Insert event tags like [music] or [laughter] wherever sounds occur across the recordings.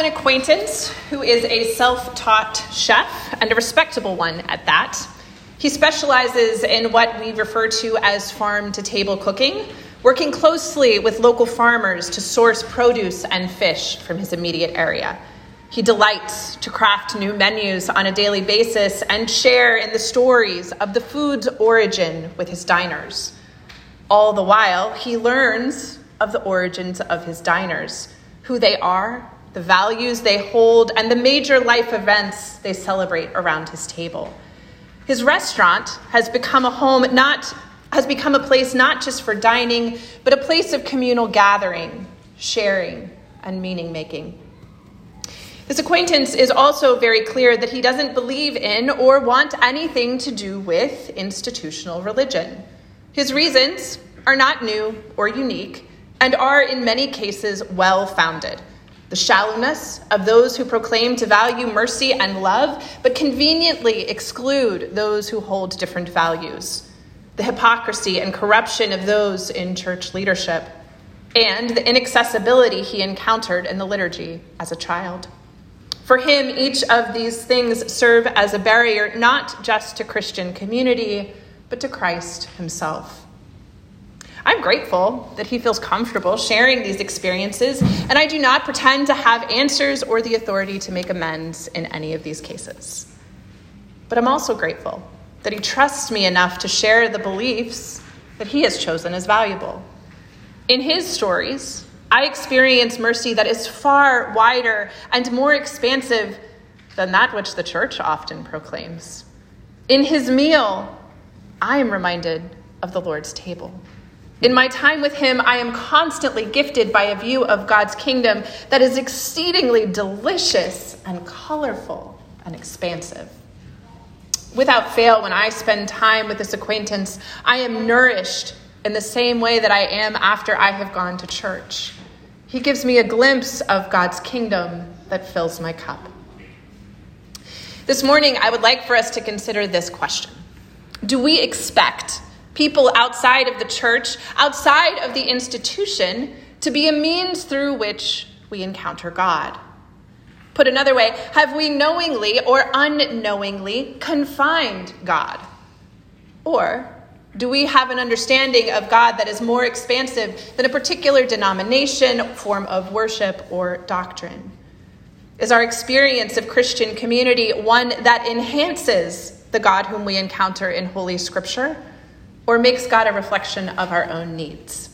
have an acquaintance who is a self taught chef and a respectable one at that. He specializes in what we refer to as farm to table cooking, working closely with local farmers to source produce and fish from his immediate area. He delights to craft new menus on a daily basis and share in the stories of the food's origin with his diners. All the while, he learns of the origins of his diners, who they are, the values they hold, and the major life events they celebrate around his table. His restaurant has become a home not has become a place not just for dining, but a place of communal gathering, sharing, and meaning making. This acquaintance is also very clear that he doesn't believe in or want anything to do with institutional religion. His reasons are not new or unique and are, in many cases, well founded the shallowness of those who proclaim to value mercy and love, but conveniently exclude those who hold different values, the hypocrisy and corruption of those in church leadership, and the inaccessibility he encountered in the liturgy as a child. For him, each of these things serve as a barrier not just to Christian community, but to Christ himself. I'm grateful that he feels comfortable sharing these experiences, and I do not pretend to have answers or the authority to make amends in any of these cases. But I'm also grateful that he trusts me enough to share the beliefs that he has chosen as valuable. In his stories, I experience mercy that is far wider and more expansive than that which the church often proclaims. In his meal, I am reminded of the Lord's table. In my time with him, I am constantly gifted by a view of God's kingdom that is exceedingly delicious and colorful and expansive. Without fail, when I spend time with this acquaintance, I am nourished in the same way that I am after I have gone to church. He gives me a glimpse of God's kingdom that fills my cup. This morning, I would like for us to consider this question Do we expect people outside of the church, outside of the institution, to be a means through which we encounter God. Put another way, have we knowingly or unknowingly confined God? Or do we have an understanding of God that is more expansive than a particular denomination, form of worship, or doctrine? Is our experience of Christian community one that enhances the God whom we encounter in Holy Scripture? Or makes God a reflection of our own needs.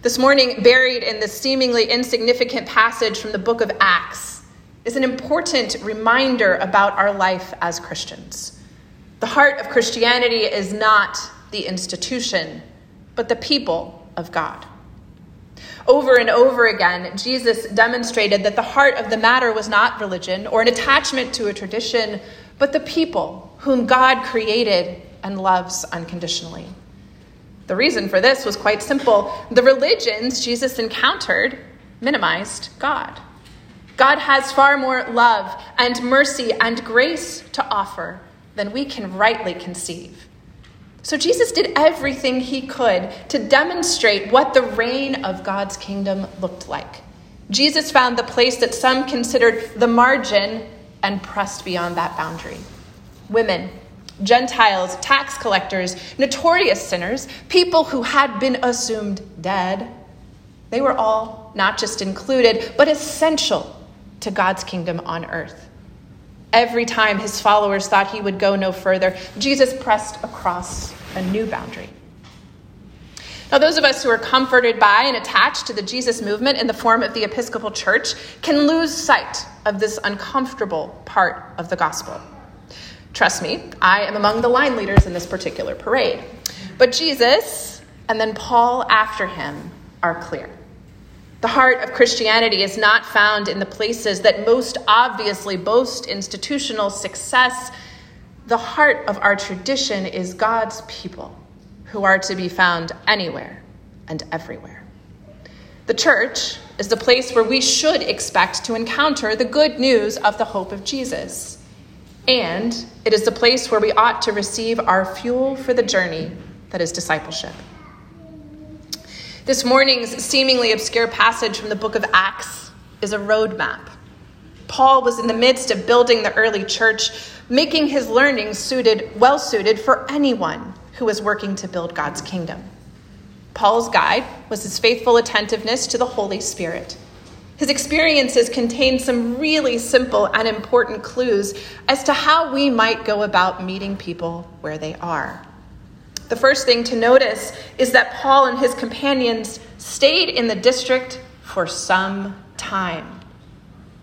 This morning, buried in this seemingly insignificant passage from the book of Acts, is an important reminder about our life as Christians. The heart of Christianity is not the institution, but the people of God. Over and over again, Jesus demonstrated that the heart of the matter was not religion or an attachment to a tradition, but the people whom God created and loves unconditionally. The reason for this was quite simple. The religions Jesus encountered minimized God. God has far more love and mercy and grace to offer than we can rightly conceive. So Jesus did everything he could to demonstrate what the reign of God's kingdom looked like. Jesus found the place that some considered the margin and pressed beyond that boundary. Women, Gentiles, tax collectors, notorious sinners, people who had been assumed dead. They were all not just included, but essential to God's kingdom on earth. Every time his followers thought he would go no further, Jesus pressed across a new boundary. Now, those of us who are comforted by and attached to the Jesus movement in the form of the Episcopal Church can lose sight of this uncomfortable part of the gospel. Trust me, I am among the line leaders in this particular parade. But Jesus and then Paul after him are clear. The heart of Christianity is not found in the places that most obviously boast institutional success. The heart of our tradition is God's people, who are to be found anywhere and everywhere. The church is the place where we should expect to encounter the good news of the hope of Jesus. And it is the place where we ought to receive our fuel for the journey that is discipleship. This morning's seemingly obscure passage from the book of Acts is a roadmap. Paul was in the midst of building the early church, making his learning suited, well suited for anyone who was working to build God's kingdom. Paul's guide was his faithful attentiveness to the Holy Spirit. His experiences contain some really simple and important clues as to how we might go about meeting people where they are. The first thing to notice is that Paul and his companions stayed in the district for some time.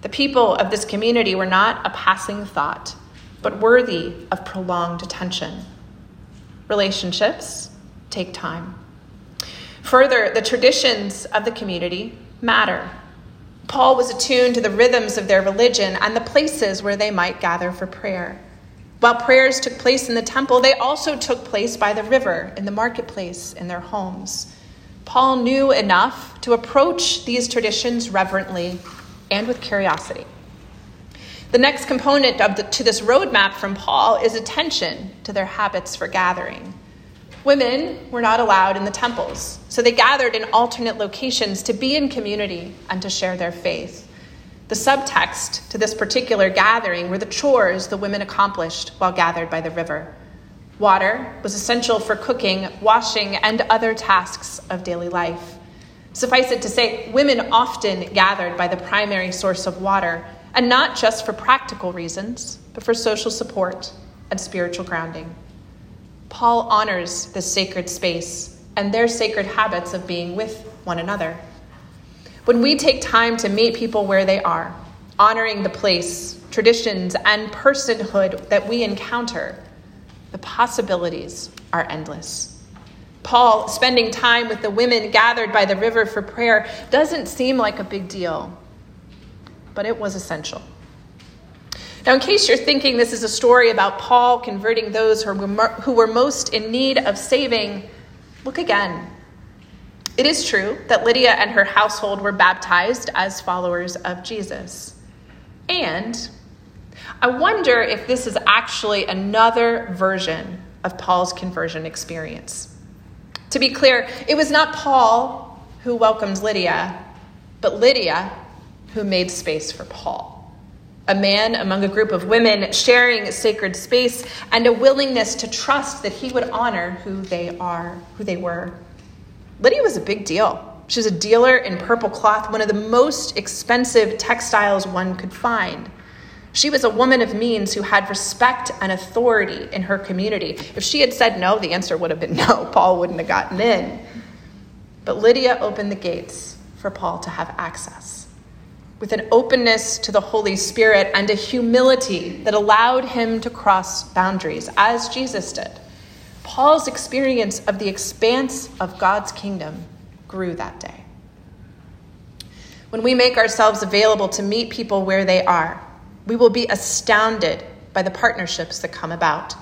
The people of this community were not a passing thought, but worthy of prolonged attention. Relationships take time. Further, the traditions of the community matter. Paul was attuned to the rhythms of their religion and the places where they might gather for prayer. While prayers took place in the temple, they also took place by the river, in the marketplace, in their homes. Paul knew enough to approach these traditions reverently and with curiosity. The next component of the, to this roadmap from Paul is attention to their habits for gathering. Women were not allowed in the temples, so they gathered in alternate locations to be in community and to share their faith. The subtext to this particular gathering were the chores the women accomplished while gathered by the river. Water was essential for cooking, washing, and other tasks of daily life. Suffice it to say, women often gathered by the primary source of water, and not just for practical reasons, but for social support and spiritual grounding. Paul honors this sacred space and their sacred habits of being with one another. When we take time to meet people where they are, honoring the place, traditions, and personhood that we encounter, the possibilities are endless. Paul spending time with the women gathered by the river for prayer doesn't seem like a big deal, but it was essential. Now, in case you're thinking this is a story about Paul converting those who were, most in need of saving, look again. It is true that Lydia and her household were baptized as followers of Jesus. And I wonder if this is actually another version of Paul's conversion experience. To be clear, it was not Paul who welcomed Lydia, but Lydia who made space for Paul a man among a group of women sharing sacred space and a willingness to trust that he would honor who they are, who they were. Lydia was a big deal. She was a dealer in purple cloth, one of the most expensive textiles one could find. She was a woman of means who had respect and authority in her community. If she had said no, the answer would have been no. [laughs] Paul wouldn't have gotten in. But Lydia opened the gates for Paul to have access with an openness to the Holy Spirit and a humility that allowed him to cross boundaries, as Jesus did. Paul's experience of the expanse of God's kingdom grew that day. When we make ourselves available to meet people where they are, we will be astounded by the partnerships that come about.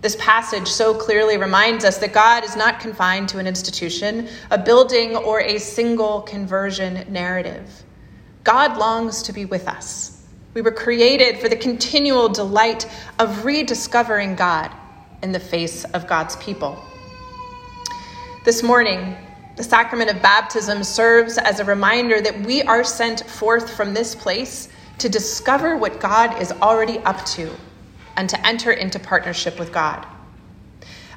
This passage so clearly reminds us that God is not confined to an institution, a building, or a single conversion narrative. God longs to be with us. We were created for the continual delight of rediscovering God in the face of God's people. This morning, the sacrament of baptism serves as a reminder that we are sent forth from this place to discover what God is already up to and to enter into partnership with God.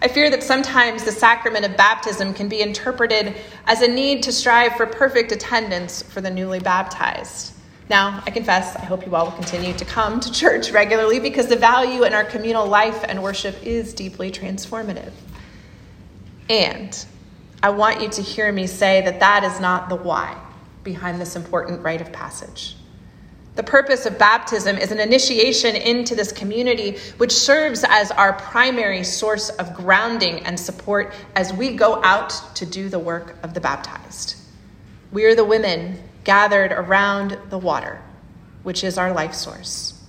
I fear that sometimes the sacrament of baptism can be interpreted as a need to strive for perfect attendance for the newly baptized. Now, I confess, I hope you all will continue to come to church regularly because the value in our communal life and worship is deeply transformative. And I want you to hear me say that that is not the why behind this important rite of passage. The purpose of baptism is an initiation into this community, which serves as our primary source of grounding and support as we go out to do the work of the baptized. We are the women gathered around the water, which is our life source.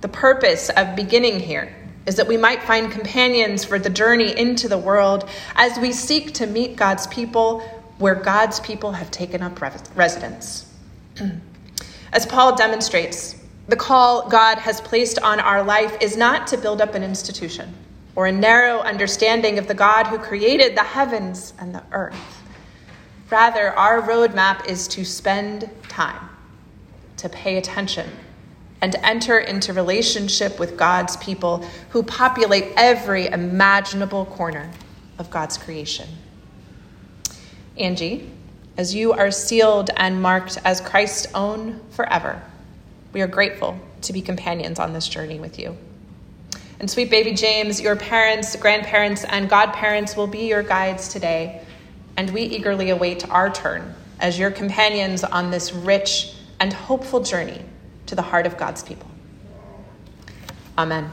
The purpose of beginning here is that we might find companions for the journey into the world as we seek to meet God's people where God's people have taken up residence. [clears throat] As Paul demonstrates, the call God has placed on our life is not to build up an institution or a narrow understanding of the God who created the heavens and the earth. Rather, our roadmap is to spend time to pay attention and enter into relationship with God's people who populate every imaginable corner of God's creation. Angie, as you are sealed and marked as Christ's own forever, we are grateful to be companions on this journey with you. And sweet baby James, your parents, grandparents, and godparents will be your guides today, and we eagerly await our turn as your companions on this rich and hopeful journey to the heart of God's people. Amen.